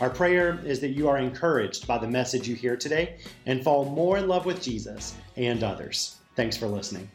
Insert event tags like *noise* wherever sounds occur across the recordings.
Our prayer is that you are encouraged by the message you hear today and fall more in love with Jesus and others. Thanks for listening.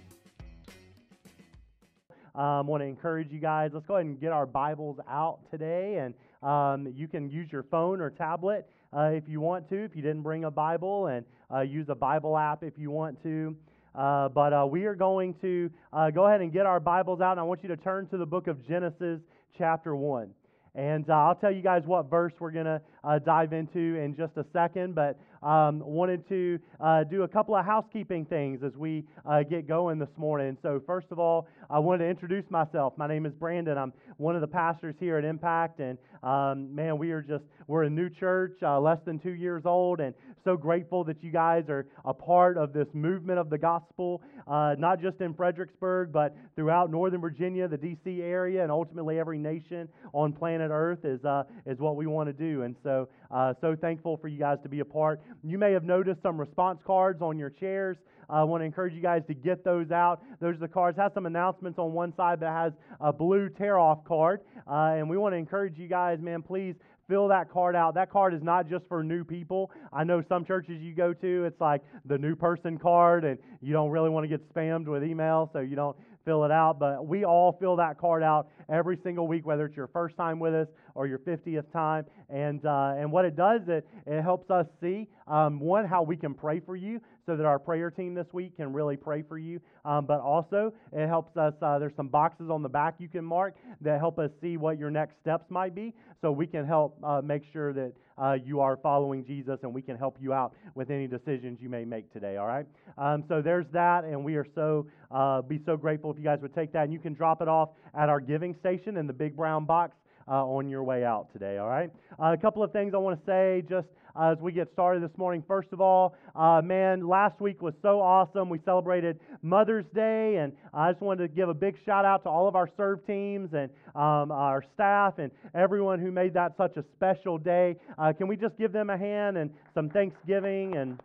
I um, want to encourage you guys. Let's go ahead and get our Bibles out today, and um, you can use your phone or tablet uh, if you want to. If you didn't bring a Bible, and uh, use a Bible app if you want to. Uh, but uh, we are going to uh, go ahead and get our Bibles out, and I want you to turn to the book of Genesis, chapter one. And uh, I'll tell you guys what verse we're going to uh, dive into in just a second, but um, wanted to uh, do a couple of housekeeping things as we uh, get going this morning. So, first of all, I wanted to introduce myself. My name is Brandon. I'm one of the pastors here at Impact, and um, man, we are just we're a new church, uh, less than two years old, and so grateful that you guys are a part of this movement of the gospel, uh, not just in Fredericksburg, but throughout Northern Virginia, the D.C. area, and ultimately every nation on planet Earth is uh, is what we want to do. And so, uh, so thankful for you guys to be a part. You may have noticed some response cards on your chairs. I want to encourage you guys to get those out. Those are the cards. Has some announcements on one side, that has a blue tear-off card. Uh, and we want to encourage you guys, man, please fill that card out. That card is not just for new people. I know some churches you go to, it's like the new person card, and you don't really want to get spammed with email, so you don't fill it out. But we all fill that card out every single week, whether it's your first time with us or your 50th time. And, uh, and what it does, it, it helps us see, um, one, how we can pray for you so that our prayer team this week can really pray for you. Um, but also, it helps us, uh, there's some boxes on the back you can mark that help us see what your next steps might be so we can help uh, make sure that uh, you are following Jesus and we can help you out with any decisions you may make today, all right? Um, so there's that, and we are so, uh, be so grateful if you guys would take that and you can drop it off at our giving station in the big brown box. Uh, on your way out today, all right? Uh, a couple of things I want to say just uh, as we get started this morning. First of all, uh, man, last week was so awesome. We celebrated Mother's Day, and I just wanted to give a big shout out to all of our serve teams and um, our staff and everyone who made that such a special day. Uh, can we just give them a hand and some thanksgiving? And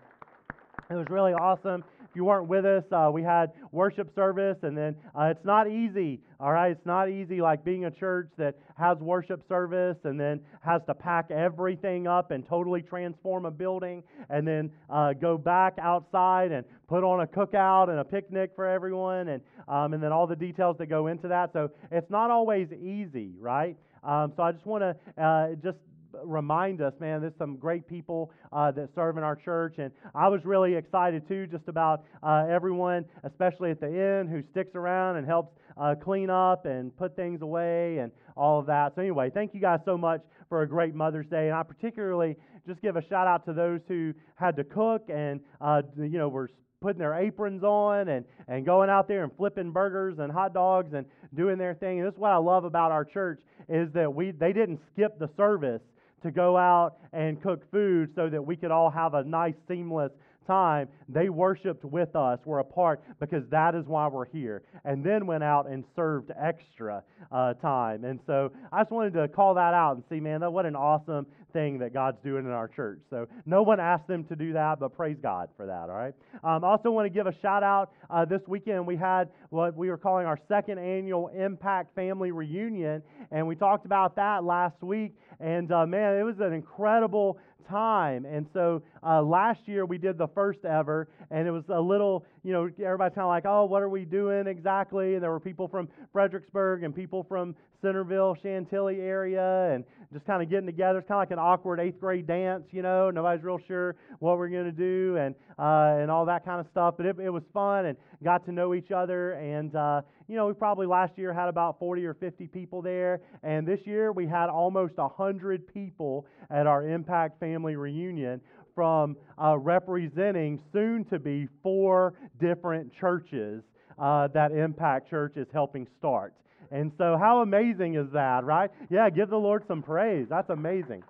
it was really awesome if you weren't with us, uh, we had worship service, and then uh, it's not easy, all right? It's not easy like being a church that has worship service and then has to pack everything up and totally transform a building and then uh, go back outside and put on a cookout and a picnic for everyone and, um, and then all the details that go into that. So it's not always easy, right? Um, so I just want to uh, just remind us, man, there's some great people uh, that serve in our church. And I was really excited, too, just about uh, everyone, especially at the end, who sticks around and helps uh, clean up and put things away and all of that. So, anyway, thank you guys so much for a great Mother's Day. And I particularly just give a shout out to those who had to cook and, uh, you know, were putting their aprons on and, and going out there and flipping burgers and hot dogs and doing their thing. And this is what I love about our church is that we they didn't skip the service to go out and cook food so that we could all have a nice, seamless time. They worshiped with us, were a part, because that is why we're here. And then went out and served extra uh, time. And so I just wanted to call that out and see, man, that what an awesome thing that God's doing in our church. So no one asked them to do that, but praise God for that, all right? Um, I also want to give a shout out. Uh, this weekend we had what we were calling our second annual Impact Family Reunion, and we talked about that last week. And uh, man, it was an incredible time. And so uh, last year we did the first ever, and it was a little, you know, everybody's kind of like, oh, what are we doing exactly? And there were people from Fredericksburg and people from Centreville, Chantilly area, and just kind of getting together. It's kind of like an awkward eighth grade dance, you know. Nobody's real sure what we're going to do and uh, and all that kind of stuff. But it, it was fun and got to know each other. And uh, you know, we probably last year had about 40 or 50 people there, and this year we had almost 100 people at our Impact Family Reunion from uh, representing soon to be four different churches uh, that Impact Church is helping start. And so, how amazing is that, right? Yeah, give the Lord some praise. That's amazing.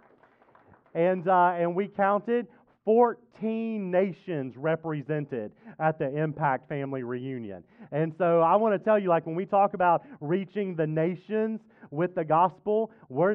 And, uh, and we counted 14 nations represented at the Impact Family Reunion. And so I want to tell you, like when we talk about reaching the nations with the gospel,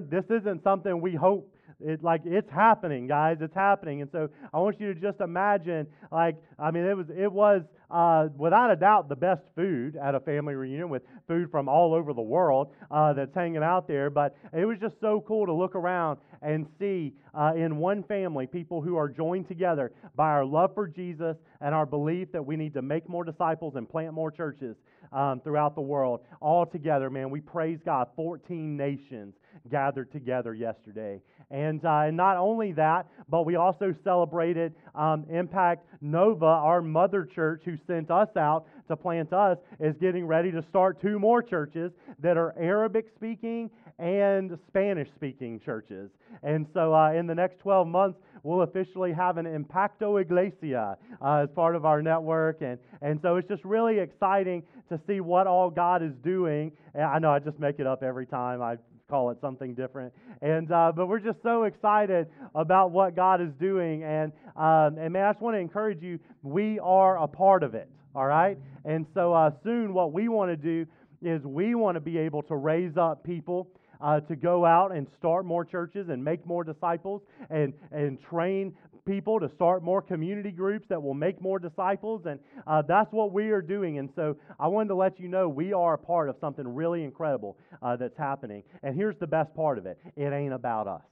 this isn't something we hope it like it's happening, guys. It's happening, and so I want you to just imagine, like, I mean, it was it was uh, without a doubt the best food at a family reunion with food from all over the world uh, that's hanging out there. But it was just so cool to look around and see uh, in one family people who are joined together by our love for Jesus and our belief that we need to make more disciples and plant more churches um, throughout the world. All together, man, we praise God. 14 nations gathered together yesterday. And, uh, and not only that, but we also celebrated um, Impact Nova, our mother church who sent us out to plant us, is getting ready to start two more churches that are Arabic speaking and Spanish speaking churches. And so uh, in the next 12 months, we'll officially have an Impacto Iglesia uh, as part of our network. And, and so it's just really exciting to see what all God is doing. And I know I just make it up every time. I call it something different. And uh, but we're just so excited about what God is doing. And um, and man, I just want to encourage you. We are a part of it. All right. And so uh, soon, what we want to do is we want to be able to raise up people. Uh, to go out and start more churches and make more disciples and, and train people to start more community groups that will make more disciples. And uh, that's what we are doing. And so I wanted to let you know we are a part of something really incredible uh, that's happening. And here's the best part of it it ain't about us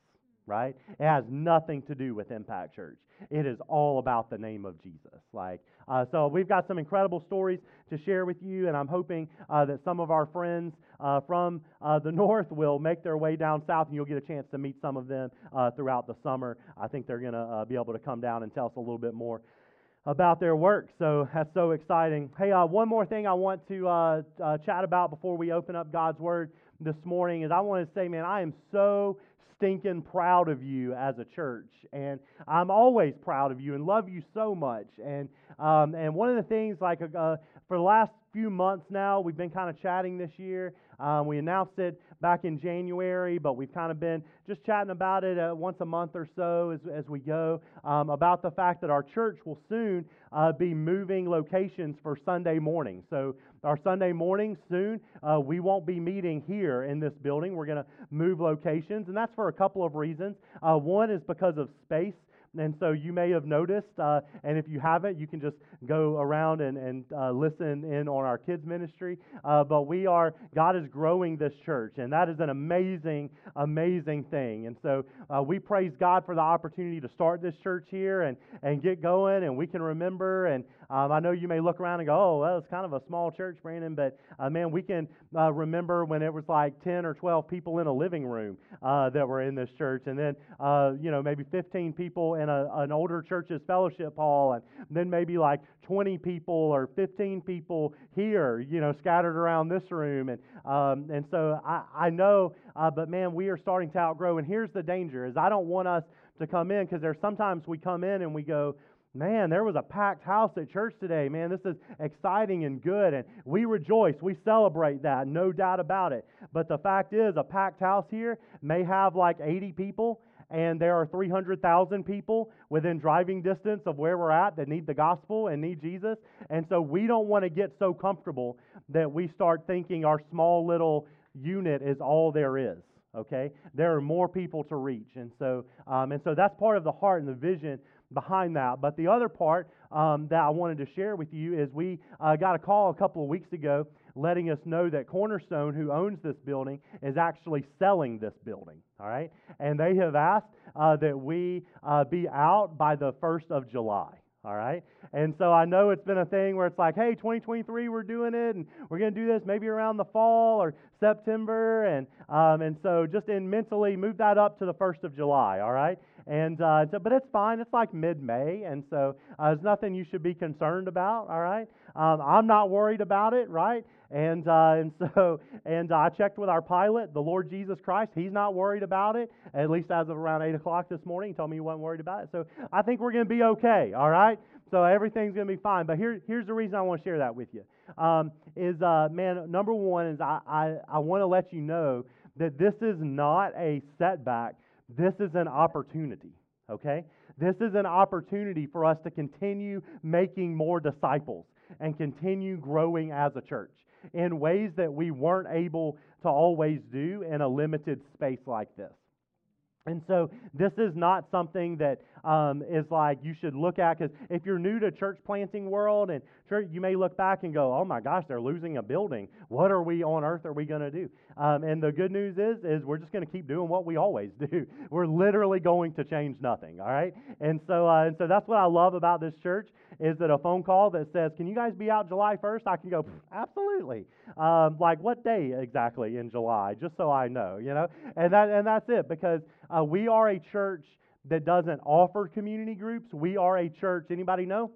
right? It has nothing to do with Impact Church. It is all about the name of Jesus. Like, uh, so we've got some incredible stories to share with you, and I'm hoping uh, that some of our friends uh, from uh, the *laughs* north will make their way down south, and you'll get a chance to meet some of them uh, throughout the summer. I think they're going to uh, be able to come down and tell us a little bit more about their work. So that's so exciting. Hey, one more thing I want to chat about before we open up God's Word this morning is I want to say, man, I am so stinking proud of you as a church. And I'm always proud of you and love you so much. And, um, and one of the things, like uh, for the last few months now, we've been kind of chatting this year. Um, we announced it back in January, but we've kind of been just chatting about it uh, once a month or so as, as we go um, about the fact that our church will soon uh, be moving locations for Sunday morning. So, our Sunday morning soon, uh, we won't be meeting here in this building. We're going to move locations, and that's for a couple of reasons. Uh, one is because of space. And so you may have noticed, uh, and if you haven't, you can just go around and, and uh, listen in on our kids' ministry. Uh, but we are, God is growing this church, and that is an amazing, amazing thing. And so uh, we praise God for the opportunity to start this church here and, and get going, and we can remember. And um, I know you may look around and go, oh, well, it's kind of a small church, Brandon, but uh, man, we can uh, remember when it was like 10 or 12 people in a living room that were in this church, and then, you know, maybe 15 people in a, an older church's fellowship hall, and then maybe like 20 people or 15 people here, you know, scattered around this room. And, um, and so I, I know, uh, but man, we are starting to outgrow. And here's the danger is I don't want us to come in because there's sometimes we come in and we go, Man, there was a packed house at church today. Man, this is exciting and good. And we rejoice. We celebrate that, no doubt about it. But the fact is, a packed house here may have like 80 people, and there are 300,000 people within driving distance of where we're at that need the gospel and need Jesus. And so we don't want to get so comfortable that we start thinking our small little unit is all there is. Okay, there are more people to reach, and so um, and so that's part of the heart and the vision behind that. But the other part um, that I wanted to share with you is we uh, got a call a couple of weeks ago letting us know that Cornerstone, who owns this building, is actually selling this building. All right? And they have asked uh, that we uh, be out by the 1st of July. All right? And so I know it's been a thing where it's like, hey, 2023, we're doing it, and we're going to do this maybe around the fall or September. And, um, and so just in mentally move that up to the 1st of July. All right? And uh, so, but it's fine. It's like mid-May, and so uh, there's nothing you should be concerned about. All right, um, I'm not worried about it. Right, and uh, and *laughs* so and I checked with our pilot, the Lord Jesus Christ. He's not worried about it. At least as of around eight o'clock this morning, he told me he wasn't worried about it. So I think we're going to be okay. All right. So everything's going to be fine. But here, here's the reason I want to share that with you. Um, is uh, man, number one is I, I, I want to let you know that this is not a setback this is an opportunity, okay? This is an opportunity for us to continue making more disciples and continue growing as a church in ways that we weren't able to always do in a limited space like this. And so this is not something that um, is like you should look at because if you're new to church planting world and church, you may look back and go, "Oh my gosh, they're losing a building. What are we on earth are we going to do?" Um, and the good news is, is we're just going to keep doing what we always *laughs* do. We're literally going to change nothing. All right, and so uh, and so that's what I love about this church is it a phone call that says, "Can you guys be out July 1st?" I can go, "Absolutely." Um, like what day exactly in July, just so I know, you know. And that and that's it because uh, we are a church that doesn't offer community groups. We are a church. Anybody know?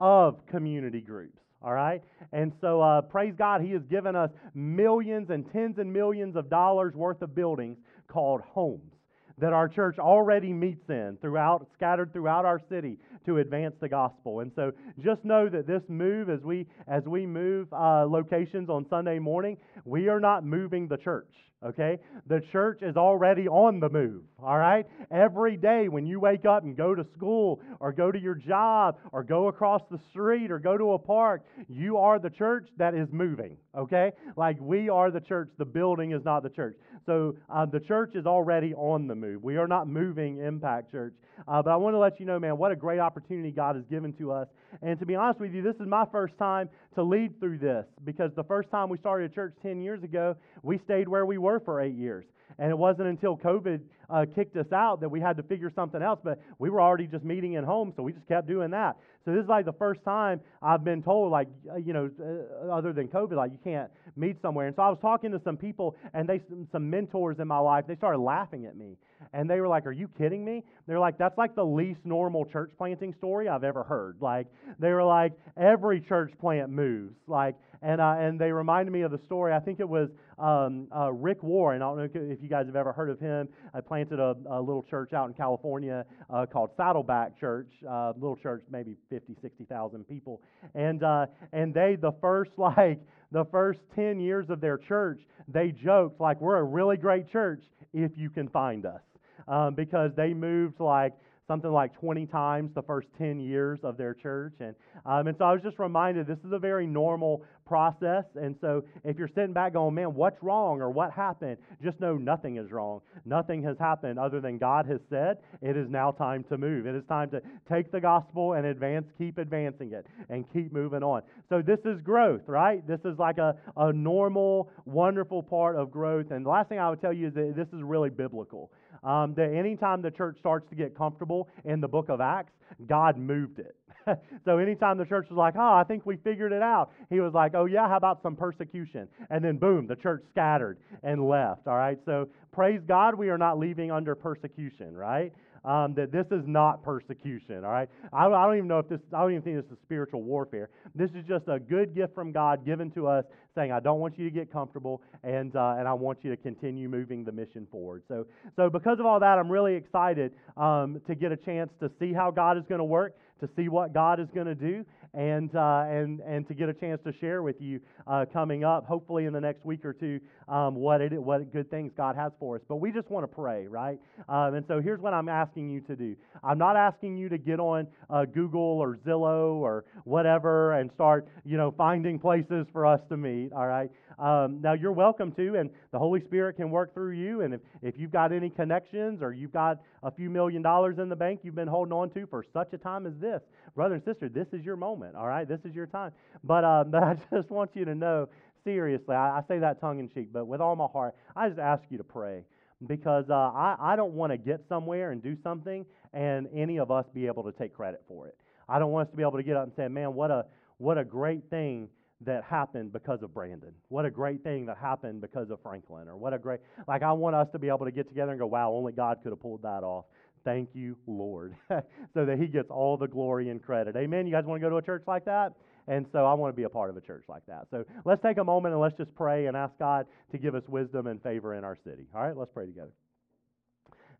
Of community groups. All right? And so, uh, praise God, He has given us millions and tens and millions of dollars worth of buildings called homes that our church already meets in throughout scattered throughout our city to advance the gospel and so just know that this move as we as we move uh, locations on sunday morning we are not moving the church okay? The church is already on the move, all right? Every day when you wake up and go to school or go to your job or go across the street or go to a park, you are the church that is moving, okay? Like we are the church, the building is not the church. So uh, the church is already on the move. We are not moving Impact Church. Uh, but I want to let you know, man, what a great opportunity God has given to us. And to be honest with you, this is my first time to lead through this because the first time we started a church 10 years ago, we stayed where we were for eight years. And it wasn't until COVID uh, kicked us out that we had to figure something else, but we were already just meeting at home, so we just kept doing that. So this is like the first time I've been told, like, you know, uh, other than COVID, like, you can't meet somewhere. And so I was talking to some people, and they, some mentors in my life, they started laughing at me. And they were like, Are you kidding me? They're like, That's like the least normal church planting story I've ever heard. Like, they were like, Every church plant moves. Like, and, uh, and they reminded me of the story. I think it was um, uh, Rick Warren. I don't know if you guys have ever heard of him. I planted a, a little church out in California uh, called Saddleback Church. Uh, little church, maybe 50, 60,000 people. And, uh, and they, the first, *laughs* like, the first 10 years of their church, they joked, like, we're a really great church if you can find us. Um, because they moved like something like 20 times the first 10 years of their church. And, um, and so I was just reminded this is a very normal process. And so if you're sitting back going, man, what's wrong or what happened? Just know nothing is wrong. Nothing has happened other than God has said it is now time to move. It is time to take the gospel and advance, keep advancing it, and keep moving on. So this is growth, right? This is like a, a normal, wonderful part of growth. And the last thing I would tell you is that this is really biblical. Um, that anytime the church starts to get comfortable in the book of Acts, God moved it. *laughs* so anytime the church was like, oh, I think we figured it out, he was like, oh, yeah, how about some persecution? And then boom, the church scattered and left. All right. So praise God, we are not leaving under persecution, right? um, that this is not persecution, all right? I, I don't even know if this, I don't even think this is spiritual warfare. This is just a good gift from God given to us saying, I don't want you to get comfortable and, uh, and I want you to continue moving the mission forward. So, so because of all that, I'm really excited um, to get a chance to see how God is going to work, to see what God is going to do, and, uh, and, and to get a chance to share with you uh, coming up, hopefully in the next week or two, um, what, it, what good things God has for us. But we just want to pray, right? Um, and so here's what I'm asking you to do I'm not asking you to get on uh, Google or Zillow or whatever and start, you know, finding places for us to meet, all right? Um, now, you're welcome to, and the Holy Spirit can work through you. And if, if you've got any connections or you've got a few million dollars in the bank you've been holding on to for such a time as this, brother and sister, this is your moment, all right? This is your time. But, uh, *laughs* but I just want you to know, seriously, I, I say that tongue in cheek, but with all my heart, I just ask you to pray because uh, I, I don't want to get somewhere and do something and any of us be able to take credit for it. I don't want us to be able to get up and say, man, what a, what a great thing that happened because of Brandon. What a great thing that happened because of Franklin. Or what a great, like, I want us to be able to get together and go, wow, only God could have pulled that off. Thank you, Lord. *laughs* so that He gets all the glory and credit. Amen. You guys want to go to a church like that? And so I want to be a part of a church like that. So let's take a moment and let's just pray and ask God to give us wisdom and favor in our city. All right, let's pray together.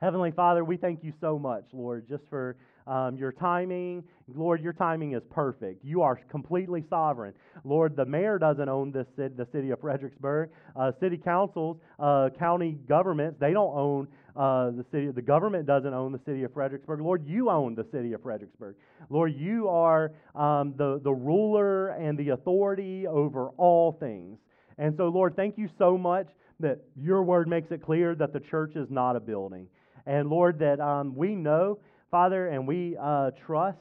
Heavenly Father, we thank you so much, Lord, just for um, your timing. Lord, your timing is perfect. You are completely sovereign. Lord, the mayor doesn't own this city, the city of Fredericksburg. Uh, city councils, uh, county governments, they don't own uh, the city. The government doesn't own the city of Fredericksburg. Lord, you own the city of Fredericksburg. Lord, you are um, the, the ruler and the authority over all things. And so, Lord, thank you so much that your word makes it clear that the church is not a building. And Lord, that um, we know Father, and we uh, trust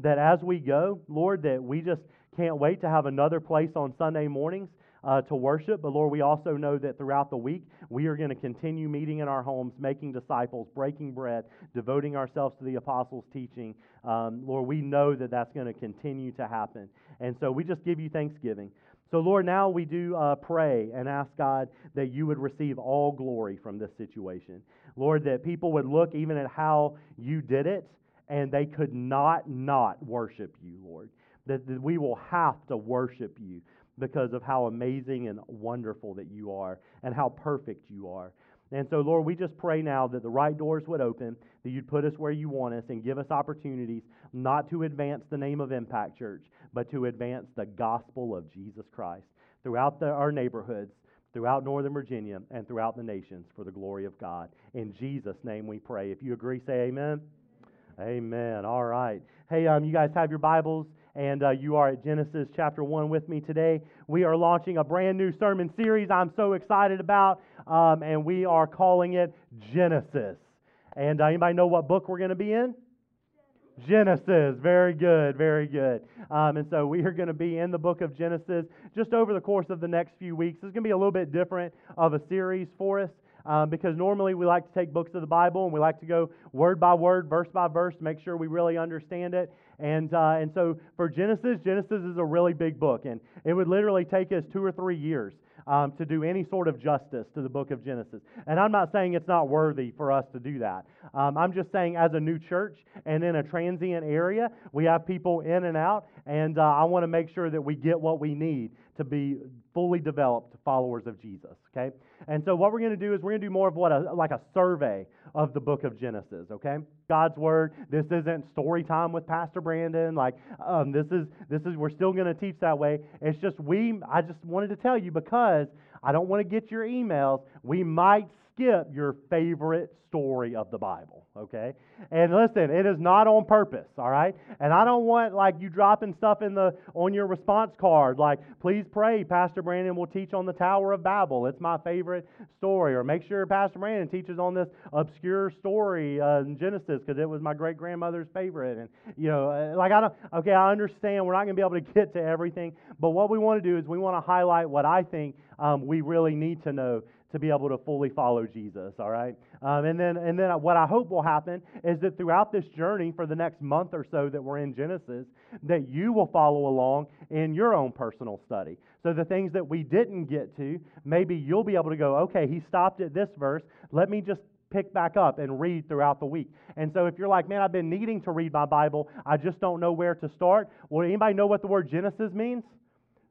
that as we go, Lord, that we just can't wait to have another place on Sunday mornings uh, to worship. But Lord, we also know that throughout the week, we are going to continue meeting in our homes, making disciples, breaking bread, devoting ourselves to the apostles' teaching. Um, Lord, we know that that's going to continue to happen. And so we just give you thanksgiving. So, Lord, now we do uh, pray and ask God that you would receive all glory from this situation. Lord, that people would look even at how you did it and they could not not worship you, Lord. That, that we will have to worship you because of how amazing and wonderful that you are and how perfect you are. And so, Lord, we just pray now that the right doors would open, that you'd put us where you want us and give us opportunities not to advance the name of Impact Church, but to advance the gospel of Jesus Christ throughout the, our neighborhoods, throughout Northern Virginia, and throughout the nations for the glory of God. In Jesus' name we pray. If you agree, say amen. Amen. All right. Hey, um, you guys have your Bibles, and uh, you are at Genesis chapter 1 with me today. We are launching a brand new sermon series I'm so excited about, um, and we are calling it Genesis. And uh, anybody know what book we're going to be in? Genesis. Very good, very good. Um, and so we are going to be in the book of Genesis just over the course of the next few weeks. It's going to be a little bit different of a series for us. Um, because normally we like to take books of the Bible and we like to go word by word, verse by verse, to make sure we really understand it. And, uh, and so for Genesis, Genesis is a really big book, and it would literally take us two or three years um, to do any sort of justice to the book of Genesis. And I'm not saying it's not worthy for us to do that. Um, I'm just saying, as a new church and in a transient area, we have people in and out, and uh, I want to make sure that we get what we need to be fully developed followers of Jesus. Okay, and so what we're going to do is we're going to do more of what a, like a survey of the book of Genesis. Okay, God's word. This isn't story time with Pastor Brandon. Like um, this is this is we're still going to teach that way. It's just we. I just wanted to tell you because I don't want to get your emails. We might skip your favorite story of the Bible, okay? And listen, it is not on purpose, all right? And I don't want like you dropping stuff in the on your response card like, "Please pray Pastor Brandon will teach on the Tower of Babel. It's my favorite story." Or make sure Pastor Brandon teaches on this obscure story uh, in Genesis because it was my great-grandmother's favorite. And you know, uh, like I don't okay, I understand we're not going to be able to *laughs* get to everything, but what we want to do is we want to highlight what I think um, we really need to know to be able to fully follow Jesus, all right? Um, and, then, and then what I hope will happen is that throughout this journey for the next month or so that we're in Genesis, that you will follow along in your own personal study. So the things that we didn't get to, maybe you'll be able to go, okay, he stopped at this verse. Let me just pick back up and read throughout the week. And so if you're like, man, I've been needing to read my Bible, I just don't know where to start. Well, anybody know what the word Genesis means?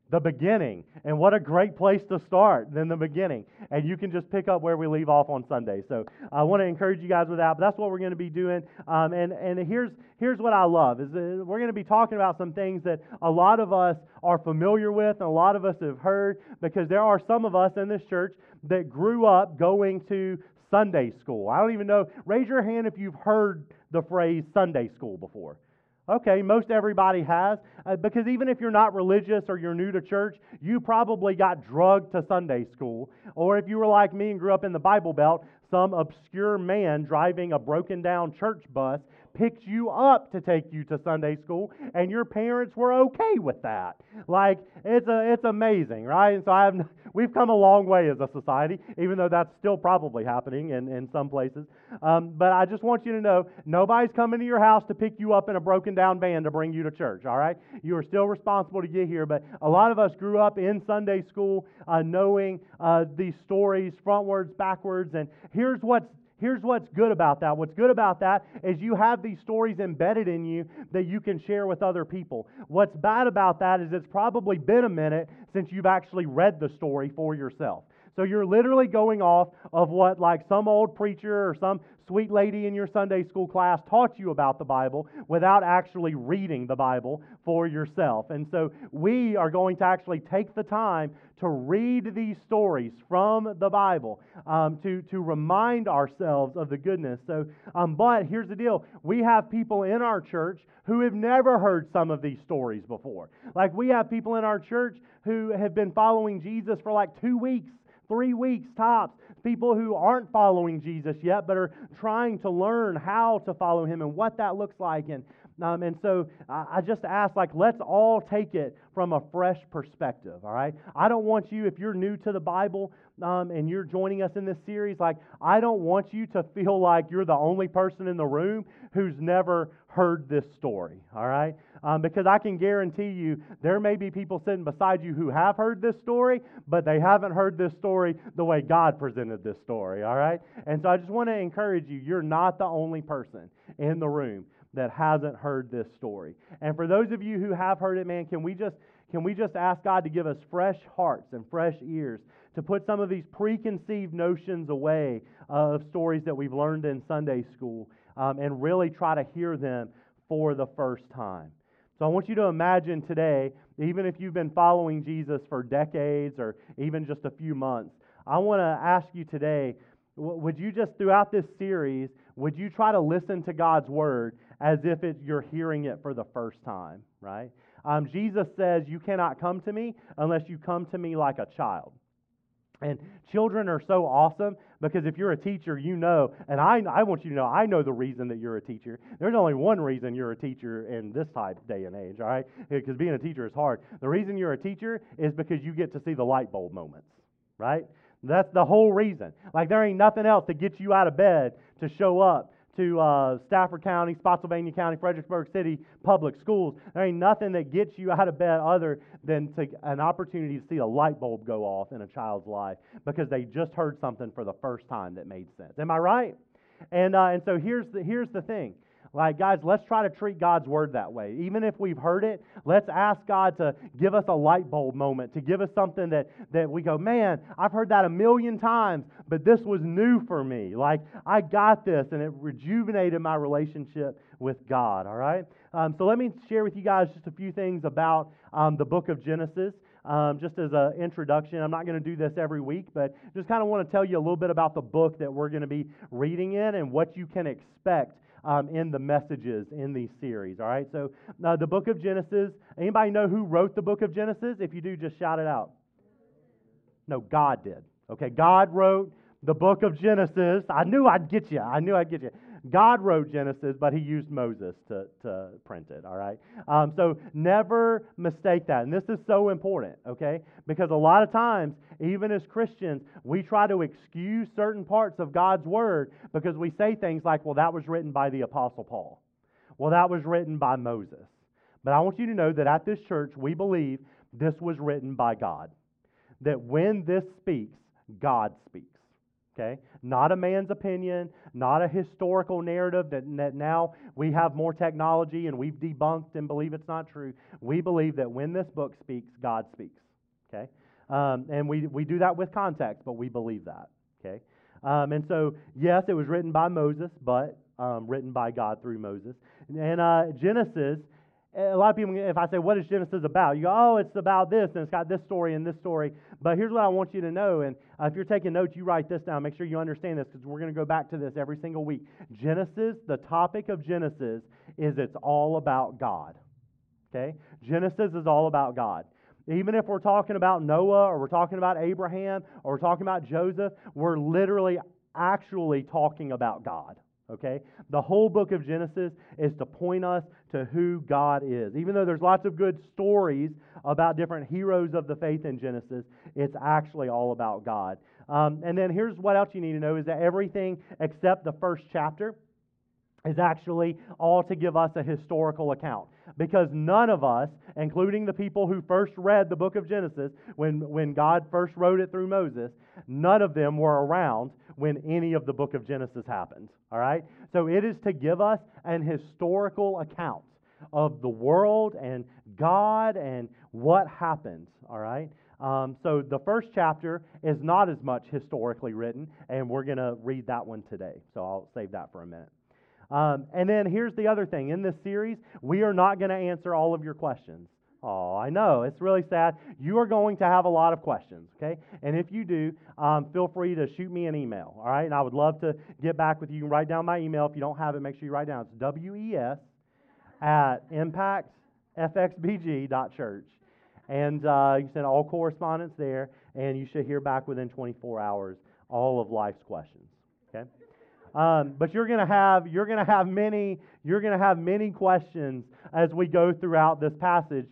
The beginning. And what a great place to start than the beginning. And you can just pick up where we leave off on Sunday. So I want to encourage you guys with that. But that's what we're going to be doing. Um, and and here's here's what I love is we're going to be talking about some things that a lot of us are familiar with and a lot of us have heard because there are some of us in this church that grew up going to Sunday school. I don't even know. Raise your hand if you've heard the phrase Sunday school before. Okay, most everybody has. Uh, because even if you're not religious or you're new to church, you probably got drugged to Sunday school. Or if you were like me and grew up in the Bible Belt, some obscure man driving a broken down church bus picked you up to take you to Sunday school, and your parents were okay with that. Like it's a, it's amazing, right? And so I have, *laughs* we've come a long way as a society, even though that's still probably happening in, in some places. Um, but I just want you to know, nobody's coming to your house to pick you up in a broken down van to bring you to church. All right, you are still responsible to get here. But a lot of us grew up in Sunday school, uh, knowing uh, these stories frontwards, backwards, and here's what's Here's what's good about that. What's good about that is you have these stories embedded in you that you can share with other people. What's bad about that is it's probably been a minute since you've actually read the story for yourself. So you're literally going off of what, like, some old preacher or some sweet lady in your Sunday school class taught you about the Bible without actually reading the Bible for yourself. And so we are going to actually take the time to read these stories from the Bible um, to, to remind ourselves of the goodness. So, um, but here's the deal we have people in our church who have never heard some of these stories before. Like we have people in our church who have been following Jesus for like two weeks three weeks tops. People who aren't following Jesus yet, but are trying to learn how to follow him and what that looks like. And, um, and so I just ask, like, let's all take it from a fresh perspective, all right? I don't want you, if you're new to the Bible um, and you're joining us in this series, like, I don't want you to feel like you're the only person in the room who's never heard this story, all right? Um, because I can guarantee you there may be people sitting beside you who have heard this story, but they haven't heard this story the way God presented this story, all right? And so I just want to encourage you you're not the only person in the room that hasn't heard this story. And for those of you who have heard it, man, can we just can we just ask God to give us fresh hearts and fresh ears to put some of these preconceived notions away of stories that we've learned in Sunday school um, and really try to hear them for the first time? So I want you to imagine today, even if you've been following Jesus for decades or even just a few months, I want to ask you today would you just, throughout this series, would you try to listen to God's word as if it, you're hearing it for the first time, right? Um, Jesus says, You cannot come to me unless you come to me like a child. And children are so awesome because if you're a teacher, you know, and I, I want you to know, I know the reason that you're a teacher. There's only one reason you're a teacher in this type day and age, all right? Because being a teacher is hard. The reason you're a teacher is because you get to see the light bulb moments, right? That's the whole reason. Like there ain't nothing else to get you out of bed to show up to uh, Stafford County, Spotsylvania County, Fredericksburg City public schools, there ain't nothing that gets you out of bed other than to, an opportunity to see a light bulb go off in a child's life because they just heard something for the first time that made sense. Am I right? And, uh, and so here's the, here's the thing like, guys, let's try to treat God's word that way. Even if we've heard it, let's ask God to give us a light bulb moment, to give us something that, that we go, man, I've heard that a million times, but this was new for me. Like, I got this, and it rejuvenated my relationship with God, all right? Um, so let me share with you guys just a few things about um, the book of Genesis. Um, just as an introduction, I'm not going to do this every week, but just kind of want to tell you a little bit about the book that we're going to be reading in and what you can expect um, in the messages in these series. All right, so uh, the book of Genesis. Anybody know who wrote the book of Genesis? If you do, just shout it out. No, God did. Okay, God wrote the book of Genesis. I knew I'd get you. I knew I'd get you. God wrote Genesis, but he used Moses to, to print it, all right? Um, so never mistake that. And this is so important, okay? Because a lot of times, even as Christians, we try to excuse certain parts of God's word because we say things like, well, that was written by the Apostle Paul. Well, that was written by Moses. But I want you to know that at this church, we believe this was written by God. That when this speaks, God speaks. Okay? Not a man's opinion, not a historical narrative that, that now we have more technology and we've debunked and believe it's not true. We believe that when this book speaks, God speaks. Okay? Um, and we, we do that with context, but we believe that. Okay? Um, and so, yes, it was written by Moses, but um, written by God through Moses. And uh, Genesis a lot of people, if I say, What is Genesis about? You go, Oh, it's about this, and it's got this story and this story. But here's what I want you to know. And uh, if you're taking notes, you write this down. Make sure you understand this because we're going to go back to this every single week. Genesis, the topic of Genesis is it's all about God. Okay? Genesis is all about God. Even if we're talking about Noah or we're talking about Abraham or we're talking about Joseph, we're literally actually talking about God. Okay? The whole book of Genesis is to point us to who God is. Even though there's lots of good stories about different heroes of the faith in Genesis, it's actually all about God. Um, and then here's what else you need to know is that everything except the first chapter is actually all to give us a historical account. Because none of us, including the people who first read the book of Genesis when, when God first wrote it through Moses, none of them were around when any of the book of Genesis happened. All right? So it is to give us an historical account of the world and God and what happened. All right? Um, so the first chapter is not as much historically written, and we're going to read that one today. So I'll save that for a minute. Um, and then here's the other thing in this series, we are not going to answer all of your questions. Oh, I know. It's really sad. You are going to have a lot of questions, okay? And if you do, um, feel free to shoot me an email, all right? And I would love to get back with you. You can write down my email. If you don't have it, make sure you write down. It's WES at impactfxbg.church. And uh, you send all correspondence there, and you should hear back within 24 hours all of life's questions, okay? Um, but you're going to have you're going to have many you're going to have many questions as we go throughout this passage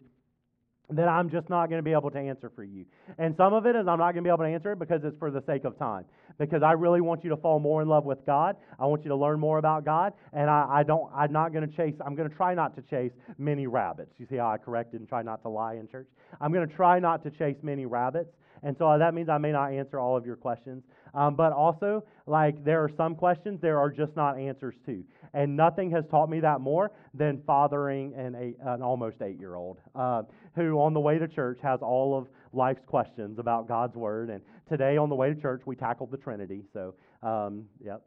that I'm just not going to be able to answer for you. And some of it is I'm not going to be able to answer it because it's for the sake of time. Because I really want you to fall more in love with God. I want you to learn more about God. And I, I don't I'm not going to chase I'm going to try not to chase many rabbits. You see how I corrected and try not to lie in church? I'm going to try not to chase many rabbits. And so that means I may not answer all of your questions. Um, but also, like, there are some questions there are just not answers to. And nothing has taught me that more than fathering an, eight, an almost eight year old uh, who, on the way to church, has all of life's questions about God's Word. And today, on the way to church, we tackled the Trinity. So, um, yep.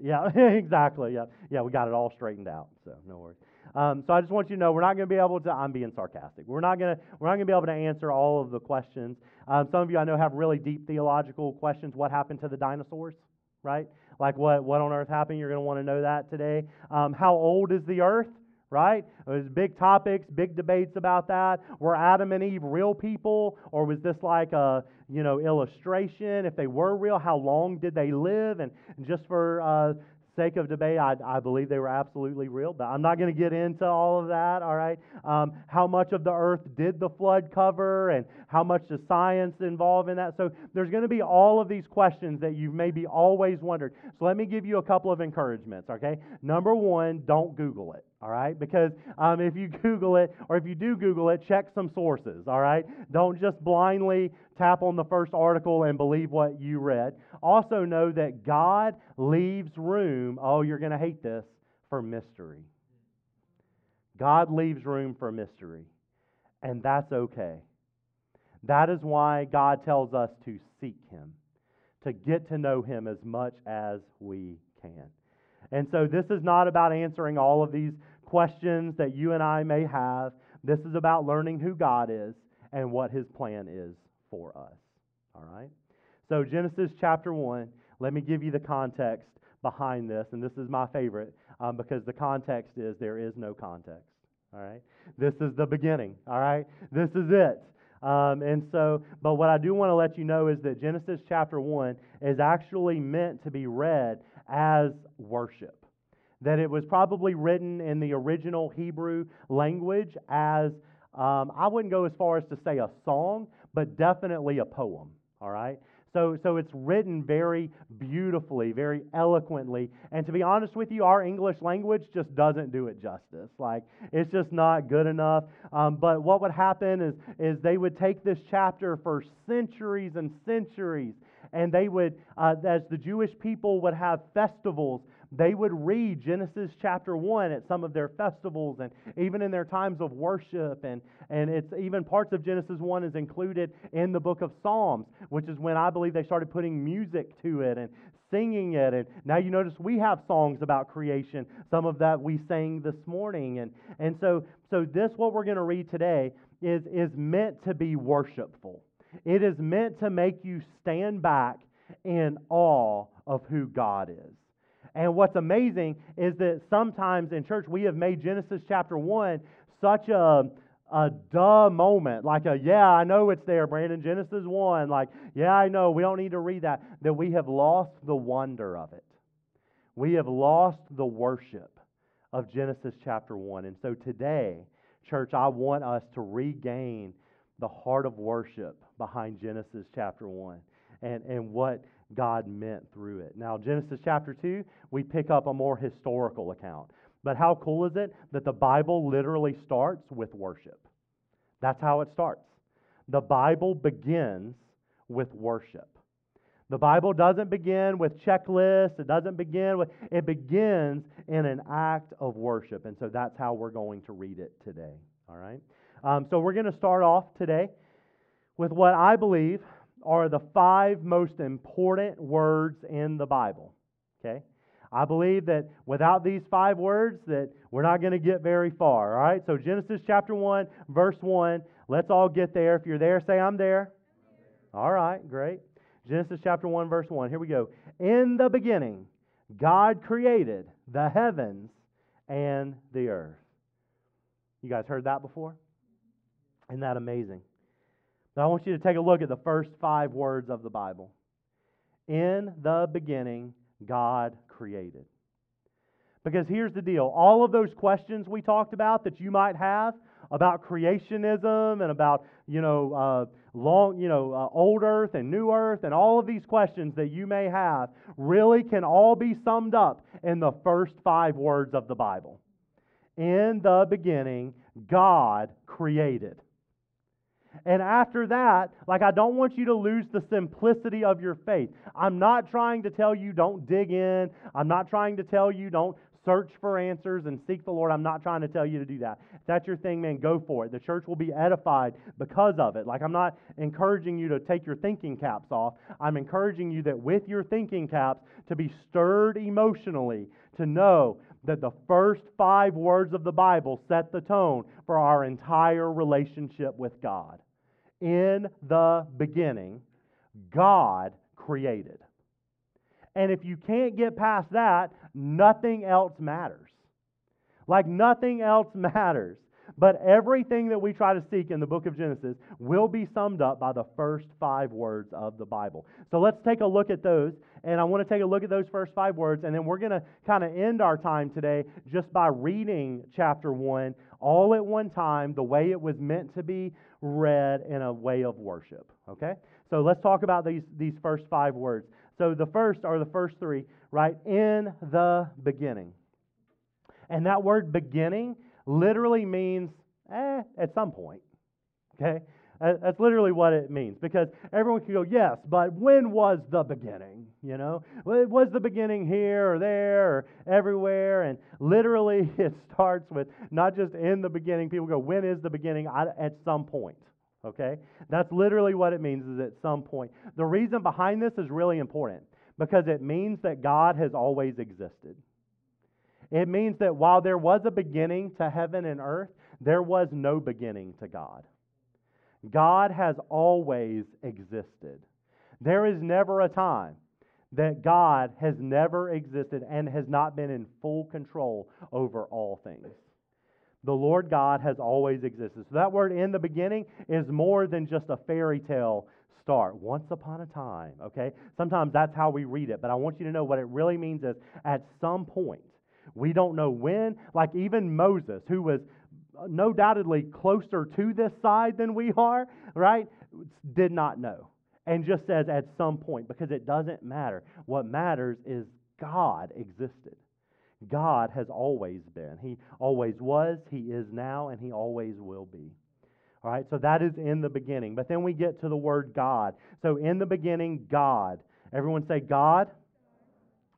Yeah, *laughs* exactly. Yeah, yeah, we got it all straightened out. So no worries. Um, so I just want you to know we're not going to be able to. I'm being sarcastic. We're not going to. We're not going to be able to answer all of the questions. Um, some of you I know have really deep theological questions. What happened to the dinosaurs? Right? Like what? What on earth happened? You're going to want to know that today. Um, how old is the earth? Right? There's big topics, big debates about that. Were Adam and Eve real people, or was this like a you know illustration? If they were real, how long did they live? And just for uh, sake of debate, I, I believe they were absolutely real, but I'm not going to get into all of that, all right? Um, how much of the earth did the flood cover, and how much does science involve in that? So there's going to be all of these questions that you've maybe always wondered. So let me give you a couple of encouragements, okay? Number one, don't Google it all right? Because um, if you *laughs* Google it, or if you do Google it, check some sources, all right? Don't just blindly tap on the first article and believe what you read. Also, know that God leaves room, oh, you're going to hate this, for mystery. God leaves room for mystery, and that's okay. That is why God tells us to seek Him, to get to know Him as much as we can. And so this is not about answering all of these questions that you and I may have. This is about learning who God is and what his plan is for us. All right? So, Genesis chapter 1, let me give you the context behind this. And this is my favorite um, because the context is there is no context. All right? This is the beginning. All right? This is it. Um, and so, but what I do want to let you know is that Genesis chapter 1 is actually meant to be read as worship. That it was probably written in the original Hebrew language as, um, I wouldn't go as far as to say a song, but definitely a poem. All right? So, so it's written very beautifully, very eloquently. And to be honest with you, our English language just doesn't do it justice. Like, it's just not good enough. Um, but what would happen is, is they would take this chapter for centuries and centuries, and they would, uh, as the Jewish people would have festivals, they would read Genesis chapter 1 at some of their festivals and even in their times of worship. And, and it's even parts of Genesis 1 is included in the book of Psalms, which is when I believe they started putting music to it and singing it. And now you notice we have songs about creation, some of that we sang this morning. And, and so, so this, what we're going to read today, is, is meant to be worshipful. It is meant to make you stand back in awe of who God is. And what's amazing is that sometimes in church we have made Genesis chapter 1 such a, a duh moment. Like a, yeah, I know it's there, Brandon. Genesis 1. Like, yeah, I know. We don't need to read that. That we have lost the wonder of it. We have lost the worship of Genesis chapter 1. And so today, church, I want us to regain the heart of worship behind Genesis chapter 1 and, and what God meant through it. Now, Genesis chapter 2, we pick up a more historical account. But how cool is it that the Bible literally starts with worship? That's how it starts. The Bible begins with worship. The Bible doesn't begin with checklists. It doesn't begin with, it begins in an act of worship. And so that's how we're going to read it today. All right? Um, so we're going to start off today with what I believe are the five most important words in the Bible. Okay? I believe that without these five words that we're not going to get very far, all right? So Genesis chapter 1, verse 1, let's all get there. If you're there, say I'm there. All right, great. Genesis chapter 1, verse 1. Here we go. In the beginning, God created the heavens and the earth. You guys heard that before? Isn't that amazing? I want you to take a look at the first five words of the Bible. In the beginning, God created. Because here's the deal all of those questions we talked about that you might have about creationism and about, you know, uh, long, you know, uh, old earth and new earth and all of these questions that you may have really can all be summed up in the first five words of the Bible. In the beginning, God created. And after that, like, I don't want you to lose the simplicity of your faith. I'm not trying to tell you don't dig in. I'm not trying to tell you don't search for answers and seek the Lord. I'm not trying to tell you to do that. If that's your thing, man, go for it. The church will be edified because of it. Like, I'm not encouraging you to take your thinking caps off. I'm encouraging you that with your thinking caps, to be stirred emotionally, to know that the first five words of the Bible set the tone for our entire relationship with God. In the beginning, God created. And if you can't get past that, nothing else matters. Like nothing else *laughs* matters. But everything that we try to seek in the book of Genesis will be summed up by the first five words of the Bible. So let's take a look at those. And I want to take a look at those first five words. And then we're going to kind of end our time today just by reading chapter one all at one time, the way it was meant to be read in a way of worship. Okay? So let's talk about these, these first five words. So the first are the first three, right? In the beginning. And that word beginning literally means eh, at some point. Okay? That's literally what it means. Because everyone can go, yes, but when was the beginning? You know, was the beginning here or there or everywhere? And literally, *laughs* it starts with not just in the beginning. People go, when is the beginning? At some point. Okay? That's literally what it means, is at some point. The reason behind this is really important because it means that God has always existed. It means that while there was a beginning to heaven and earth, there was no beginning to God. God has always existed. There is never a time that God has never existed and has not been in full control over all things. The Lord God has always existed. So that word in the beginning is more than just a fairy tale start. Once upon a time, okay? Sometimes that's how we read it, but I want you to know what it really means is at some point we don't know when. Like even Moses, who was uh, no doubtedly closer to this side than we are, right? Did not know. And just says at some point, because it doesn't matter. What matters is God existed. God has always been. He always was, He is now, and He always will be. All right, so that is in the beginning. But then we get to the word God. So in the beginning, God. Everyone say God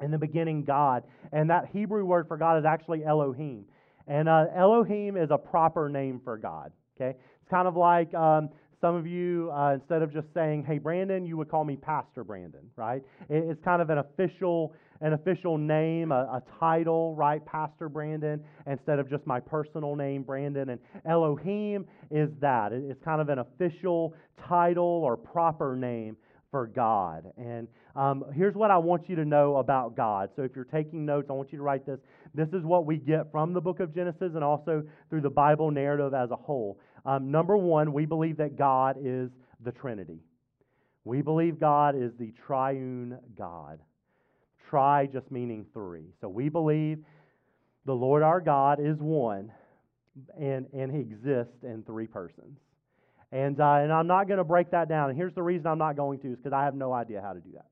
in the beginning, God. And that Hebrew word for God is actually Elohim. And uh, Elohim is a proper name for God. Okay? It's kind of like um, some of you, uh, instead of just saying, hey, Brandon, you would call me Pastor Brandon, right? It's kind of an official. An official name, a, a title, right? Pastor Brandon, instead of just my personal name, Brandon. And Elohim is that. It's kind of an official title or proper name for God. And um, here's what I want you to know about God. So if you're taking notes, I want you to write this. This is what we get from the book of Genesis and also through the Bible narrative as a whole. Um, number one, we believe that God is the Trinity. We believe God is the triune God. Tri just meaning three. So we believe the Lord our God is one and, and he exists in three persons. And, uh, and I'm not going to break that down. And here's the reason I'm not going to is because I have no idea how to do that.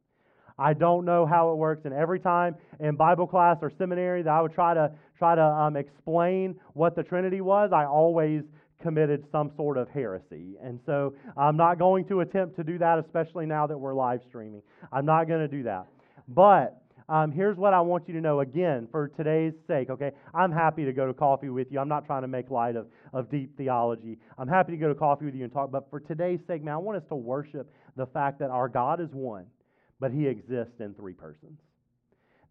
I don't know how it works. And every time in Bible class or seminary that I would try to try to um, explain what the Trinity was, I always committed some sort of heresy. And so I'm not going to attempt to do that, especially now that we're live streaming. I'm not going to do that. But um, here's what I want you to know again for today's sake, okay? I'm happy to go to coffee with you. I'm not trying to make light of, of deep theology. I'm happy to go to coffee with you and talk, but for today's sake, man, I want us to worship the fact that our God is one, but He exists in three persons.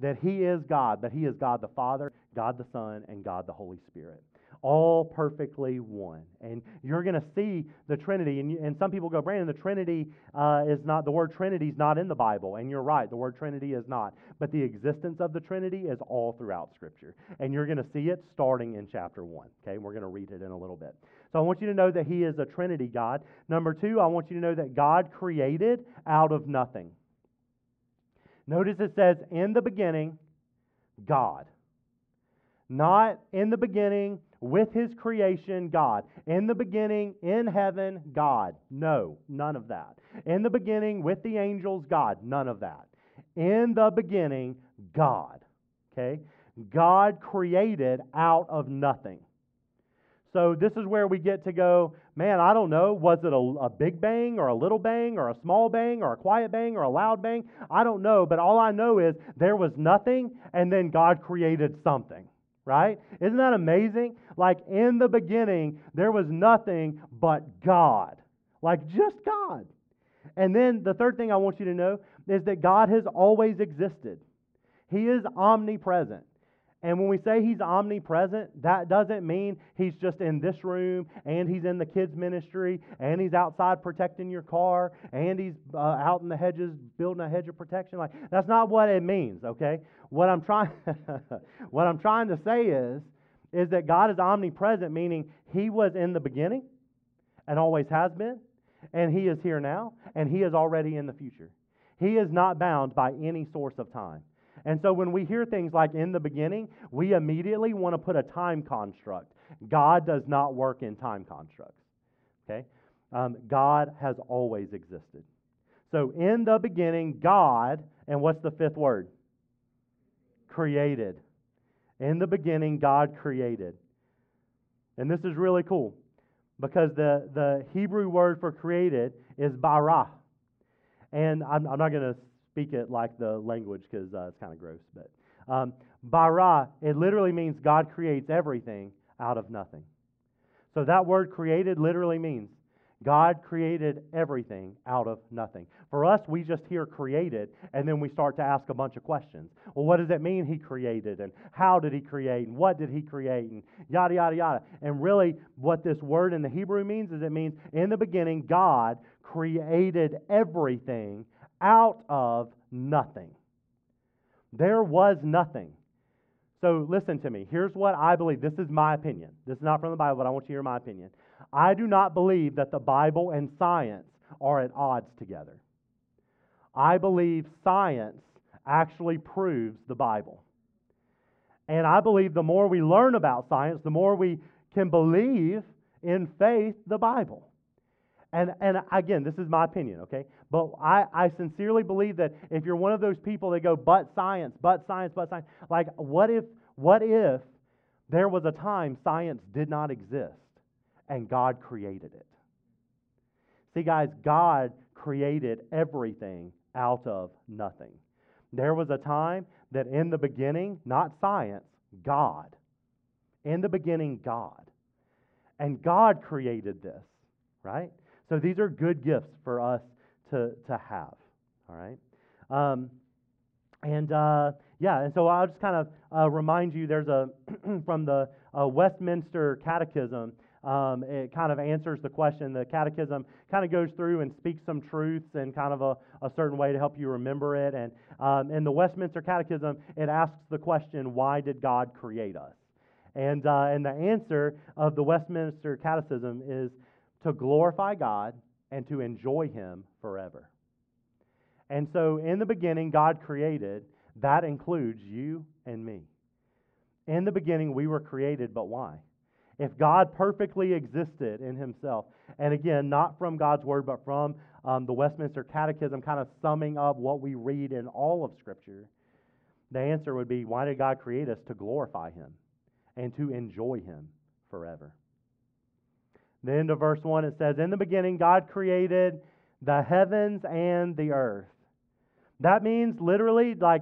That He is God, but He is God the Father, God the Son, and God the Holy Spirit all perfectly one. And you're going to see the Trinity. And, and some people go, Brandon, the Trinity uh, is not, the word Trinity is not in the Bible. And you're right, the word Trinity is not. But the existence of the Trinity is all throughout Scripture. And you're going to see it starting in chapter 1. Okay, we're going to read it in a little bit. So I want you to know that He is a Trinity God. Number two, I want you to know that God created out of nothing. Notice it says, in the beginning, God. Not in the beginning, with his creation, God. In the beginning, in heaven, God. No, none of that. In the beginning, with the angels, God. None of that. In the beginning, God. Okay? God created out of nothing. So this is where we get to go, man, I don't know, was it a, a, big bang or a little bang or a small bang or a quiet bang or a loud bang? I don't know, but all I know is there was nothing and then God created something right? Isn't that amazing? Like in the beginning, there was nothing but God. Like just God. And then the third thing I want you to know is that God has always existed. He is omnipresent. And when we say he's omnipresent, that doesn't mean he's just in this room and he's in the kids' ministry and he's outside protecting your car and he's uh, out in the hedges building a hedge of protection. Like that's not what it means, okay? What I'm trying *laughs* what I'm trying to say is is that God is omnipresent meaning he was in the beginning and always has been and he is here now and he is already in the future. He is not bound by any source of time. And so when we hear things like in the beginning, we immediately want to put a time construct. God does not work in time constructs. Okay? Um, God has always existed. So in the beginning, God, and what's the fifth word? Created. In the beginning, God created. And this is really cool because the, the Hebrew word for created is bara. And I'm, I'm not going to speak it like the language because uh, it's kind of gross. But um, bara, it literally means God creates everything out of nothing. So that word created literally means God created everything out of nothing. For us, we just hear created, and then we start to ask a bunch of questions. Well, what does it mean he created? And how did he create? And what did he create? And yada, yada, yada. And really, what this word in the Hebrew means is it means in the beginning, God created everything out of nothing. There was nothing. So listen to me. Here's what I believe. This is my opinion. This is not from the Bible, but I want you to hear my opinion. I do not believe that the Bible and science are at odds together. I believe science actually proves the Bible. And I believe the more we learn about science, the more we can believe in faith the Bible. And, and again, this is my opinion, okay? But I, I sincerely believe that if you're one of those people that go, but science, but science, but science, like, what if, what if there was a time science did not exist and God created it? See, guys, God created everything out of nothing. There was a time that in the beginning, not science, God. In the beginning, God. And God created this, right? So these are good gifts for us to, to have. All right? Um, and uh, yeah, and so I'll just kind of uh, remind you there's a, *clears throat* from the uh, Westminster Catechism, um, it kind of answers the question. The Catechism kind of goes through and speaks some truths in kind of a, a certain way to help you remember it. And um, in the Westminster Catechism, it asks the question, why did God create us? And, uh, and the answer of the Westminster Catechism is to glorify God and to enjoy Him forever. And so, in the beginning, God created. That includes you and me. In the beginning, we were created, but why? If God perfectly existed in Himself, and again, not from God's Word, but from um, the Westminster Catechism, kind of summing up what we read in all of Scripture, the answer would be why did God create us? To glorify Him and to enjoy Him forever. The end of verse 1, it says, In the beginning, God created the heavens and the earth. That means literally, like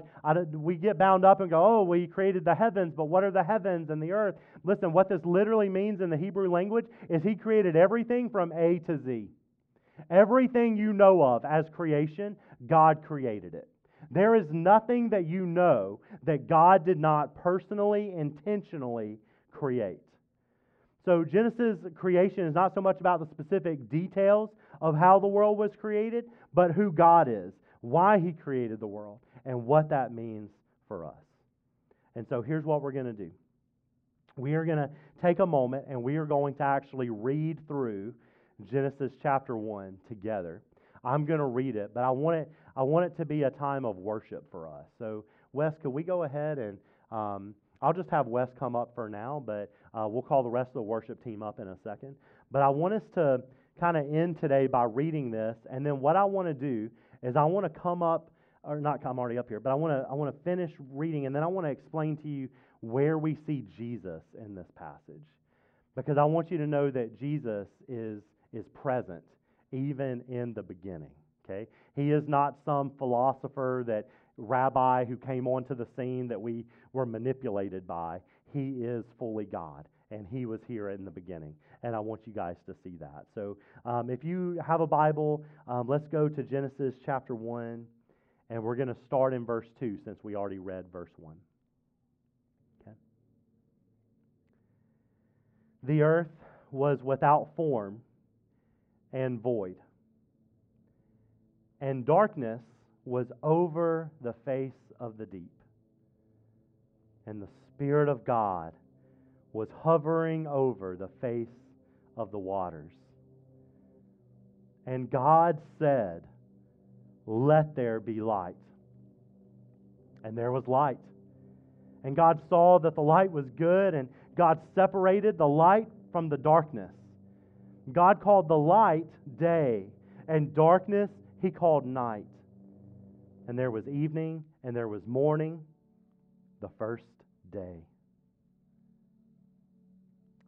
we get bound up and go, oh, we created the heavens, but what are the heavens and the earth? Listen, what this literally means in the Hebrew language is He created everything from A to Z. Everything you know of as creation, God created it. There is nothing that you know that God did not personally, intentionally create. So, Genesis creation is not so much about the specific details of how the world was created, but who God is why He created the world, and what that means for us. And so here's what we're going to do we are going to take a moment and we are going to actually read through Genesis chapter 1 together. I'm going to read it, but I want it, I want it to be a time of worship for us. So, Wes, could we go ahead and um, I'll just have Wes come up for now, but uh, we'll call the rest of the worship team up in a second. But I want us to kind of end today by reading this, and then what I want to do is I want to come up, or not, I'm already up here, but I want to I want to finish reading, and then I want to explain to you where we see Jesus in this passage, because I want you to know that Jesus is is present even in the beginning. Okay, he is not some philosopher that rabbi who came onto the scene that we were manipulated by. He is fully God and he was here in the beginning. And I want you guys to see that. So um, if you have a Bible, um, let's go to Genesis chapter 1, and we're going to start in verse 2 since we already read verse 1. Okay. The earth was without form and void, and darkness was over the face of the deep. And the Spirit of God was hovering over the face of the waters. And God said, Let there be light. And there was light. And God saw that the light was good, and God separated the light from the darkness. God called the light day, and darkness he called night. And there was evening, and there was morning, the first day.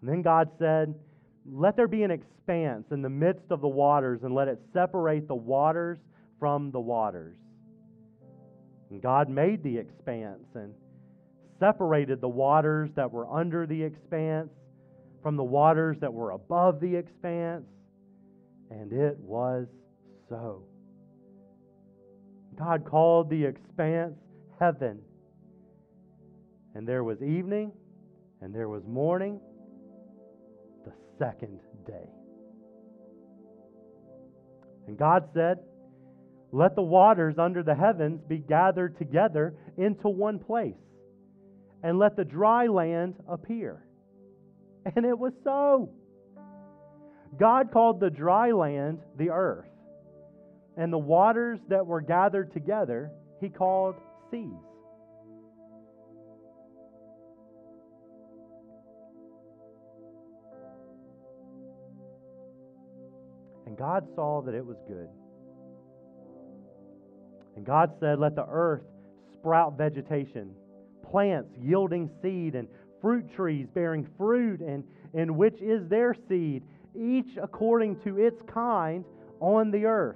And then God said, Let there be an expanse in the midst of the waters, and let it separate the waters from the waters. And God made the expanse and separated the waters that were under the expanse from the waters that were above the expanse. And it was so. God called the expanse heaven. And there was evening, and there was morning, the second day. And God said, Let the waters under the heavens be gathered together into one place, and let the dry land appear. And it was so. God called the dry land the earth, and the waters that were gathered together he called seas. And God saw that it was good. And God said, Let the earth sprout vegetation, plants yielding seed, and fruit trees bearing fruit, and in which is their seed, each according to its kind on the earth.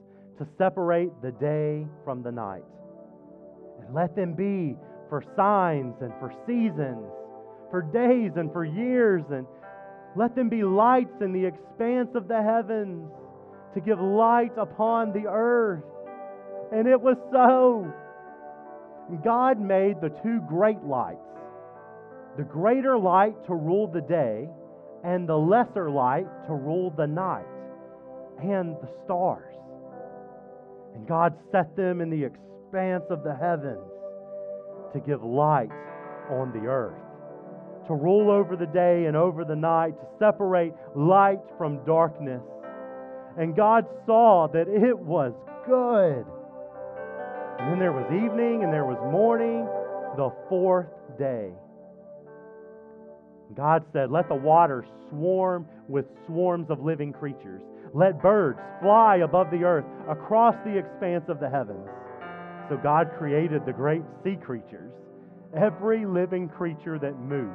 to separate the day from the night and let them be for signs and for seasons, for days and for years, and let them be lights in the expanse of the heavens to give light upon the earth. And it was so. God made the two great lights the greater light to rule the day, and the lesser light to rule the night, and the stars. And God set them in the expanse of the heavens to give light on the earth, to rule over the day and over the night, to separate light from darkness. And God saw that it was good. And then there was evening, and there was morning, the fourth day. God said, Let the waters swarm with swarms of living creatures. Let birds fly above the earth across the expanse of the heavens. So God created the great sea creatures, every living creature that moves,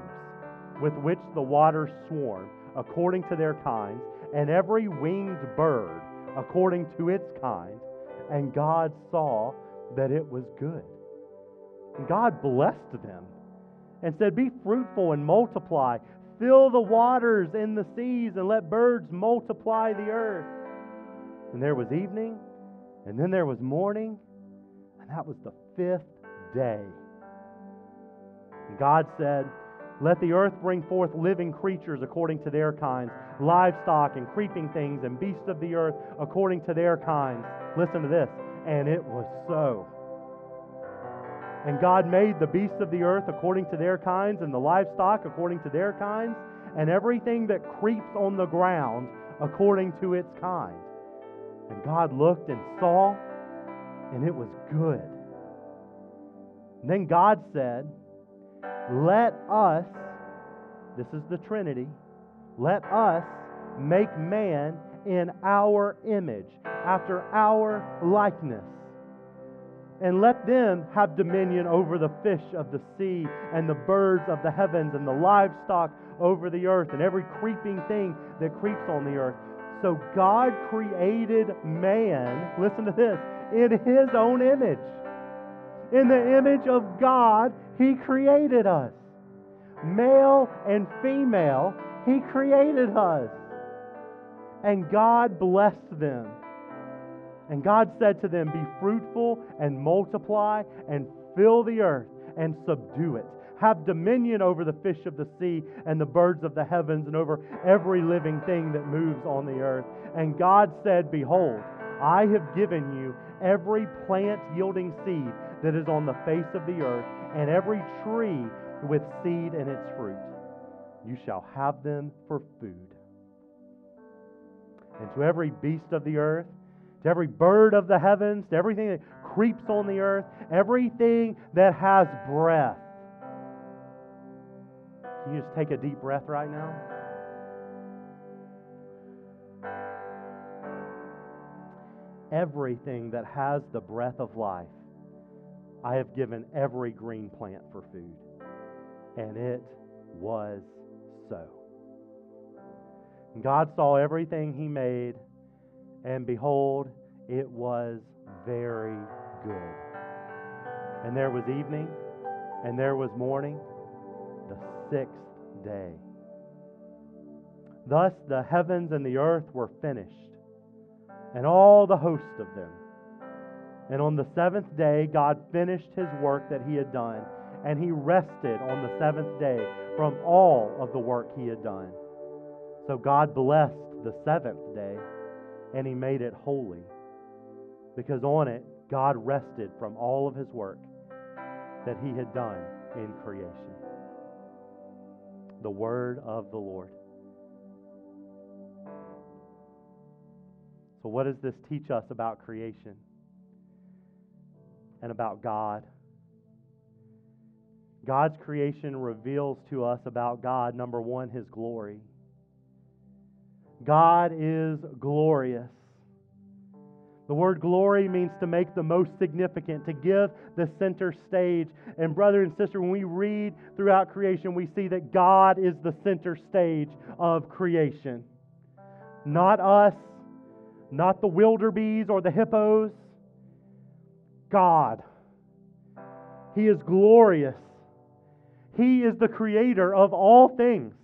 with which the waters swarm according to their kinds, and every winged bird according to its kind. And God saw that it was good. And God blessed them and said, Be fruitful and multiply. Fill the waters in the seas and let birds multiply the earth. And there was evening, and then there was morning, and that was the fifth day. And God said, Let the earth bring forth living creatures according to their kinds, livestock and creeping things and beasts of the earth according to their kinds. Listen to this. And it was so. And God made the beasts of the earth according to their kinds, and the livestock according to their kinds, and everything that creeps on the ground according to its kind. And God looked and saw, and it was good. And then God said, Let us, this is the Trinity, let us make man in our image, after our likeness and let them have dominion over the fish of the sea and the birds of the heavens and the livestock over the earth and every creeping thing that creeps on the earth. So God created man, listen to this, in his own image. In the image of God, he created us. Male and female, he created us. And God blessed them. And God said to them, Be fruitful and multiply and fill the earth and subdue it. Have dominion over the fish of the sea and the birds of the heavens and over every living thing that moves on the earth. And God said, Behold, I have given you every plant yielding seed that is on the face of the earth, and every tree with seed in its fruit. You shall have them for food. And to every beast of the earth, to every bird of the heavens, to everything that creeps on the earth, everything that has breath. Can you just take a deep breath right now? Everything that has the breath of life, I have given every green plant for food. And it was so. God saw everything He made and behold, it was very good. And there was evening, and there was morning, the sixth day. Thus the heavens and the earth were finished, and all the host of them. And on the seventh day, God finished his work that he had done, and he rested on the seventh day from all of the work he had done. So God blessed the seventh day and he made it holy because on it God rested from all of his work that he had done in creation. The word of the Lord. So, what does this teach us about creation and about God? God's creation reveals to us about God, number one, his glory. God is glorious. The word glory means to make the most significant, to give the center stage. And, brother and sister, when we read throughout creation, we see that God is the center stage of creation. Not us, not the wildebeest or the hippos. God. He is glorious. He is the creator of all things.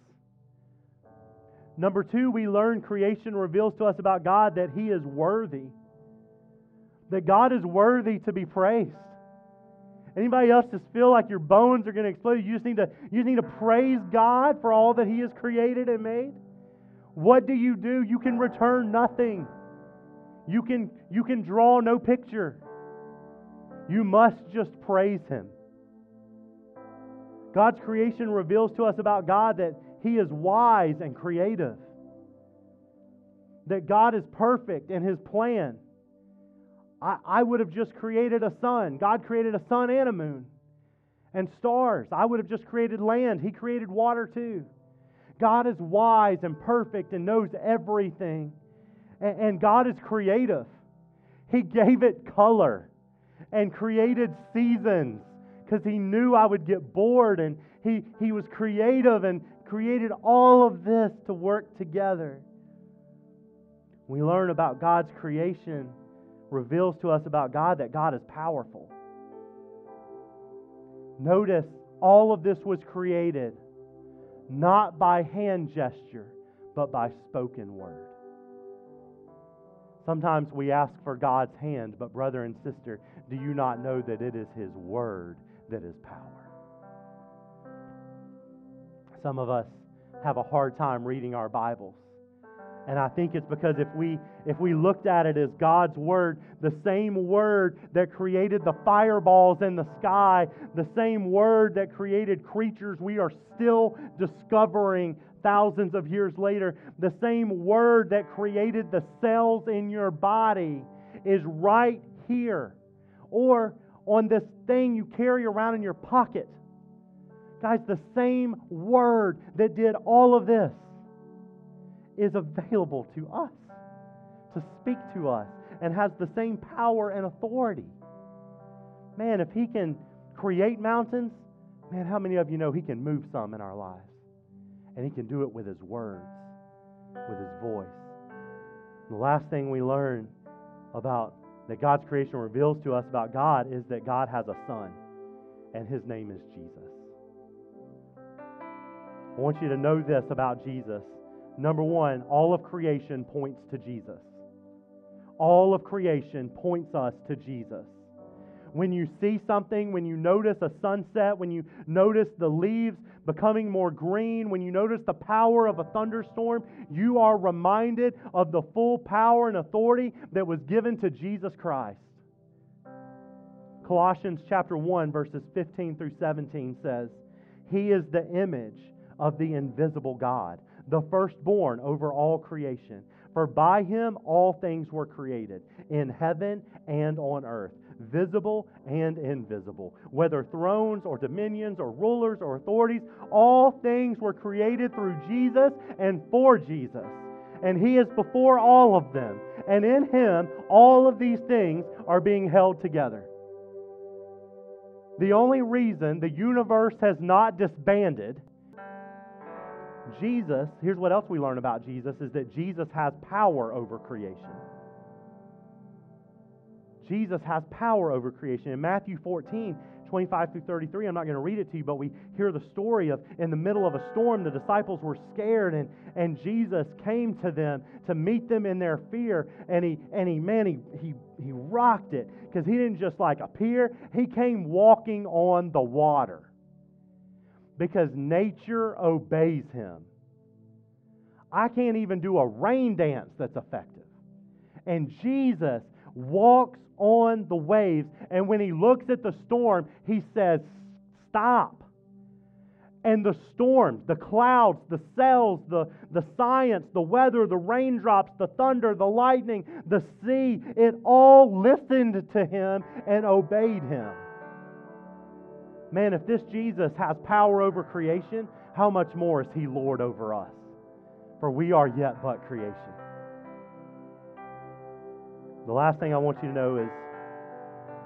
Number two, we learn creation reveals to us about God that He is worthy. That God is worthy to be praised. Anybody else just feel like your bones are going to explode? You just need to, you just need to praise God for all that He has created and made. What do you do? You can return nothing. You can, you can draw no picture. You must just praise Him. God's creation reveals to us about God that he is wise and creative. That God is perfect in His plan. I, I would have just created a sun. God created a sun and a moon and stars. I would have just created land. He created water too. God is wise and perfect and knows everything. And, and God is creative. He gave it color and created seasons because He knew I would get bored. And he, he was creative and created all of this to work together. We learn about God's creation reveals to us about God that God is powerful. Notice all of this was created not by hand gesture, but by spoken word. Sometimes we ask for God's hand, but brother and sister, do you not know that it is His word that is power? Some of us have a hard time reading our Bibles. And I think it's because if we if we looked at it as God's word, the same word that created the fireballs in the sky, the same word that created creatures we are still discovering thousands of years later, the same word that created the cells in your body is right here or on this thing you carry around in your pocket. Guys, the same word that did all of this is available to us to speak to us and has the same power and authority. Man, if He can create mountains, man, how many of you know He can move some in our lives? And He can do it with His words, with His voice. And the last thing we learn about that God's creation reveals to us about God is that God has a son, and His name is Jesus. I want you to know this about Jesus. Number one, all of creation points to Jesus. All of creation points us to Jesus. When you see something, when you notice a sunset, when you notice the leaves becoming more green, when you notice the power of a thunderstorm, you are reminded of the full power and authority that was given to Jesus Christ. Colossians chapter 1 verses 15 through 17 says, "He is the image of the invisible God, the firstborn over all creation. For by him all things were created, in heaven and on earth, visible and invisible. Whether thrones or dominions or rulers or authorities, all things were created through Jesus and for Jesus. And he is before all of them. And in him, all of these things are being held together. The only reason the universe has not disbanded Jesus, here's what else we learn about Jesus is that Jesus has power over creation. Jesus has power over creation. In Matthew 14, 25 through 33, I'm not going to read it to you, but we hear the story of in the middle of a storm, the disciples were scared, and, and Jesus came to them to meet them in their fear. And he, and he man, he, he, he rocked it because he didn't just like appear, he came walking on the water because nature obeys him. I can't even do a rain dance that's effective. And Jesus walks on the waves, and when he looks at the storm, he says, Stop. And the storms, the clouds, the cells, the, the science, the weather, the raindrops, the thunder, the lightning, the sea, it all listened to him and obeyed him. Man, if this Jesus has power over creation, how much more is he Lord over us? For we are yet but creation. The last thing I want you to know is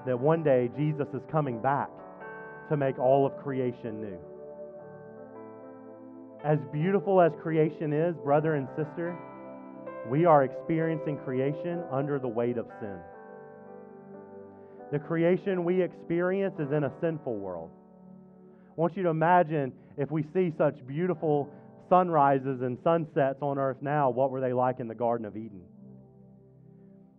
that one day Jesus is coming back to make all of creation new. As beautiful as creation is, brother and sister, we are experiencing creation under the weight of sin. The creation we experience is in a sinful world. I want you to imagine if we see such beautiful sunrises and sunsets on earth now, what were they like in the Garden of Eden?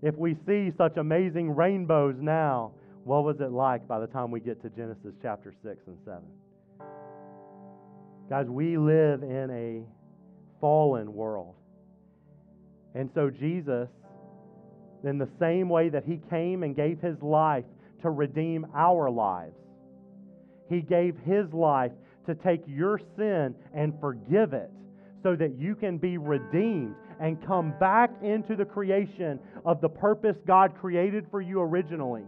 If we see such amazing rainbows now, what was it like by the time we get to Genesis chapter 6 and 7? Guys, we live in a fallen world. And so Jesus in the same way that He came and gave His life to redeem our lives. He gave His life to take your sin and forgive it so that you can be redeemed and come back into the creation of the purpose God created for you originally.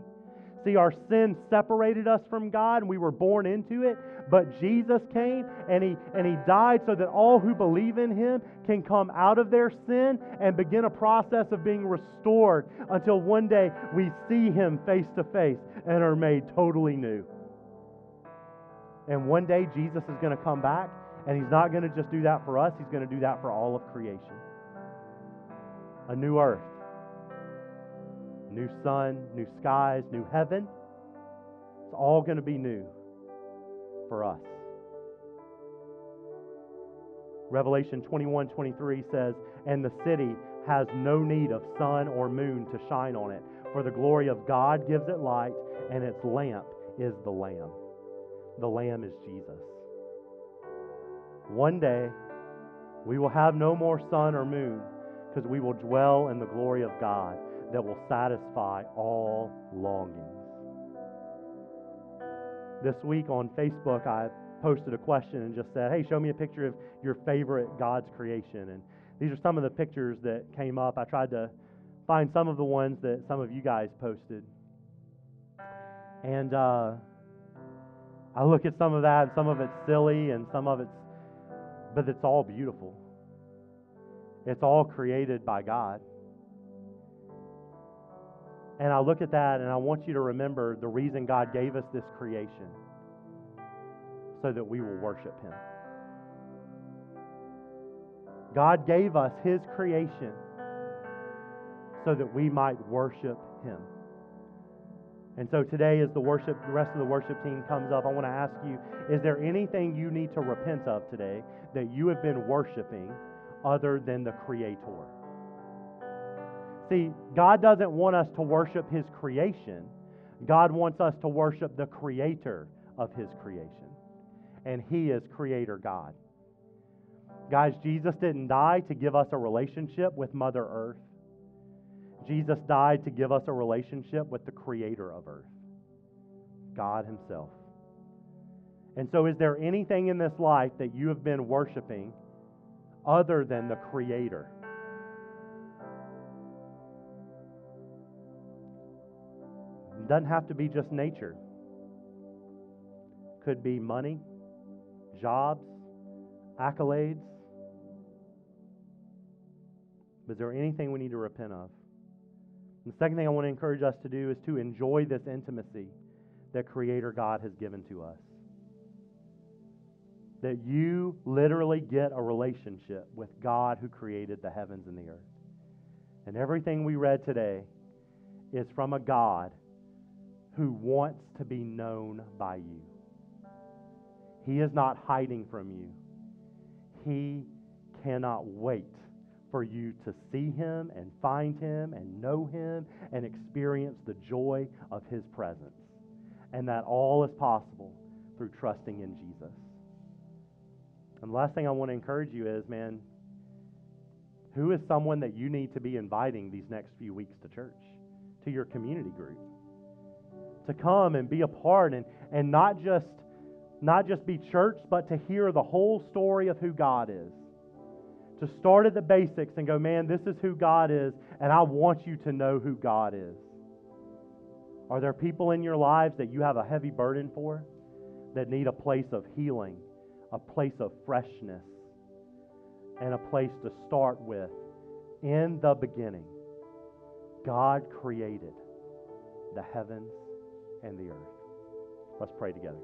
See, our sin separated us from God and we were born into it, but Jesus came and he, and he died so that all who believe in Him can come out of their sin and begin a process of being restored until one day we see Him face to face and are made totally new. And one day Jesus is going to come back and He's not going to just do that for us, He's going to do that for all of creation. A new earth new sun, new skies, new heaven. It's all going to be new for us. Revelation 21 23 says, And the city has no need of sun or moon to shine on it, for the glory of God gives it light, and its lamp is the Lamb. The Lamb is Jesus. One day, we will have no more sun or moon because we will dwell in the glory of God that will satisfy all longings. This week on Facebook, I posted a question and just said, Hey, show me a picture of your favorite God's creation. And these are some of the pictures that came up. I tried to find some of the ones that some of you guys posted. And uh, I look at some of that, and some of it's silly, and some of it's, but it's all beautiful. It's all created by God. And I look at that and I want you to remember the reason God gave us this creation so that we will worship Him. God gave us His creation so that we might worship Him. And so today, as the worship, the rest of the worship team comes up, I want to ask you: Is there anything you need to repent of today that you have been worshiping other than the Creator? See, God doesn't want us to worship His creation. God wants us to worship the Creator of His creation. And He is Creator God. Guys, Jesus didn't die to give us a relationship with Mother Earth. Jesus died to give us a relationship with the Creator of Earth, God Himself. And so, is there anything in this life that you have been worshiping other than the Creator? It doesn't have to be just nature. Could be money, jobs, accolades. Is there anything we need to repent of? And the second thing I want to encourage us to do is to enjoy this intimacy that Creator God has given to us. That you literally get a relationship with God who created the heavens and the earth. And everything we read today is from a God who wants to be known by you. He is not hiding from you. He cannot wait for you to see him and find him and know him and experience the joy of his presence. And that all is possible through trusting in Jesus. And the last thing I want to encourage you is, man, who is someone that you need to be inviting these next few weeks to church, to your community group? to come and be a part and, and not just not just be church, but to hear the whole story of who God is. To start at the basics and go, man, this is who God is, and I want you to know who God is. Are there people in your lives that you have a heavy burden for that need a place of healing, a place of freshness, and a place to start with? In the beginning, God created the heavens and the earth. Let's pray together.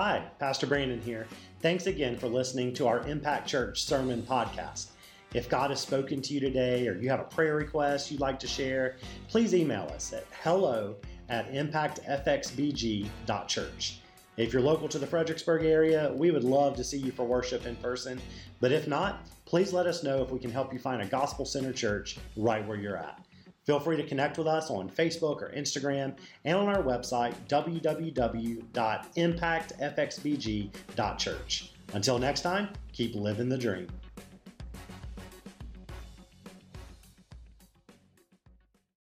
Hi, Pastor Brandon here. Thanks again for listening to our Impact Church Sermon Podcast. If God has spoken to you today or you have a prayer request you'd like to share, please email us at hello at impactfxbg.church. If you're local to the Fredericksburg area, we would love to see you for worship in person. But if not, please let us know if we can help you find a gospel centered church right where you're at. Feel free to connect with us on Facebook or Instagram and on our website, www.impactfxbg.church. Until next time, keep living the dream.